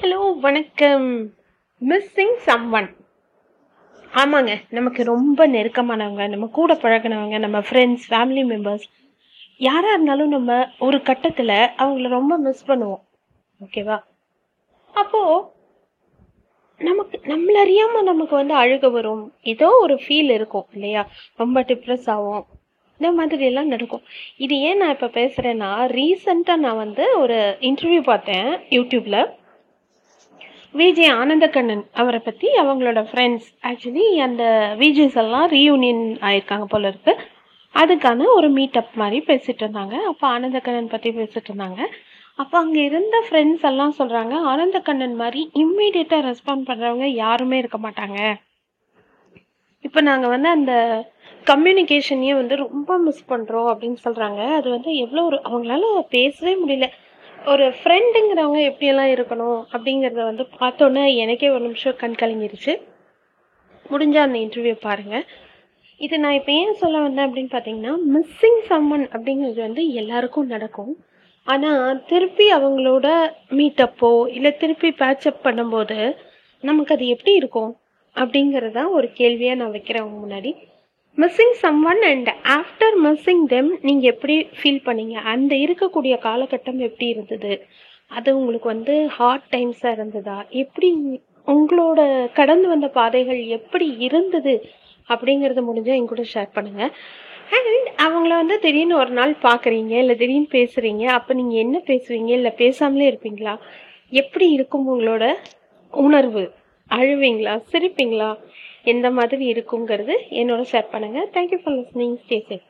Hello வணக்கம். Missing someone ஆமாங்க நமக்கு ரொம்ப நெருக்கமானவங்க நம்ம கூட பழகினவங்க நம்ம ஃப்ரெண்ட்ஸ் ஃபேமிலி மெம்பர்ஸ் யாராக இருந்தாலும் நம்ம ஒரு கட்டத்தில் அவங்கள ரொம்ப மிஸ் பண்ணுவோம். ஓகேவா அப்போது நமக்கு நம்மள அறியாமல் நமக்கு வந்து அழுக வரும். ஏதோ ஒரு ஃபீல் இருக்கும் இல்லையா? ரொம்ப டிப்ரெஸ் ஆகும் இந்த மாதிரி எல்லாம் நடக்கும். இது ஏன் நான் இப்போ பேசுகிறேன்னா ரீசண்டாக நான் வந்து ஒரு இன்டர்வியூ பார்த்தேன் யூடியூப்பில் விஜே ஆனந்தக்கண்ணன் அவரை பற்றி அவங்களோட ஃப்ரெண்ட்ஸ் ஆக்சுவலி அந்த விஜேஸ் எல்லாம் ரீயூனியன் ஆயிருக்காங்க போல இருக்கு. அதுக்கான ஒரு மீட்டப் மாதிரி பேசிகிட்டு இருந்தாங்க. அப்போ ஆனந்தக்கண்ணன் பற்றி பேசிகிட்டு இருந்தாங்க. அப்போ அங்கே இருந்த ஃப்ரெண்ட்ஸ் எல்லாம் சொல்கிறாங்க ஆனந்தக்கண்ணன் மாதிரி இம்மீடியட்டாக ரெஸ்பாண்ட் பண்ணுறவங்க யாருமே இருக்க மாட்டாங்க. இப்போ நாங்கள் வந்து அந்த கம்யூனிகேஷனையே வந்து ரொம்ப மிஸ் பண்ணுறோம் அப்படின்னு சொல்கிறாங்க அது வந்து எவ்வளோ ஒரு அவங்களால பேசவே முடியல. ஒரு ஃப்ரெண்டுங்கிறவங்க எப்படியெல்லாம் இருக்கணும் அப்படிங்கிறத வந்து பார்த்தோன்னே எனக்கே ஒரு நிமிஷம் கண் கலங்கிருச்சு. முடிஞ்சால் அந்த இன்டர்வியூ பாருங்கள் இது நான் இப்போ ஏன் சொல்ல வந்தேன் அப்படின்னு பார்த்தீங்கன்னா மிஸ்ஸிங் சம்மன் அப்படிங்கிறது வந்து எல்லாருக்கும் நடக்கும். ஆனால் திருப்பி அவங்களோட மீட்டப்போ இல்லை திருப்பி பேட்சப் பண்ணும்போது நமக்கு அது எப்படி இருக்கும் அப்படிங்கிறதா ஒரு கேள்வியாக நான் வைக்கிறேன் அவங்க முன்னாடி. Missing someone and after missing them நீங்கள் எப்படி ஃபீல் பண்ணீங்க? அந்த இருக்கக்கூடிய காலகட்டம் எப்படி இருந்தது? அது உங்களுக்கு வந்து ஹார்ட் டைம்ஸாக இருந்ததா? எப்படி உங்களோட கடந்து வந்த பாதைகள் எப்படி இருந்தது? அப்படிங்கிறத முடிஞ்சால் என் கூட ஷேர் பண்ணுங்கள் அண்ட் அவங்கள வந்து திடீர்னு ஒரு நாள் பார்க்குறீங்க இல்லை திடீர்னு பேசுகிறீங்க அப்போ நீங்கள் என்ன பேசுவீங்க? இல்லை பேசாமலே இருப்பீங்களா? எப்படி இருக்கும் உங்களோட உணர்வு? அழுவீங்களா? சிரிப்பீங்களா? எந்த மாதிரி இருக்குங்கிறது என்னோட ஷேர் பண்ணுங்கள் thank you for listening stay safe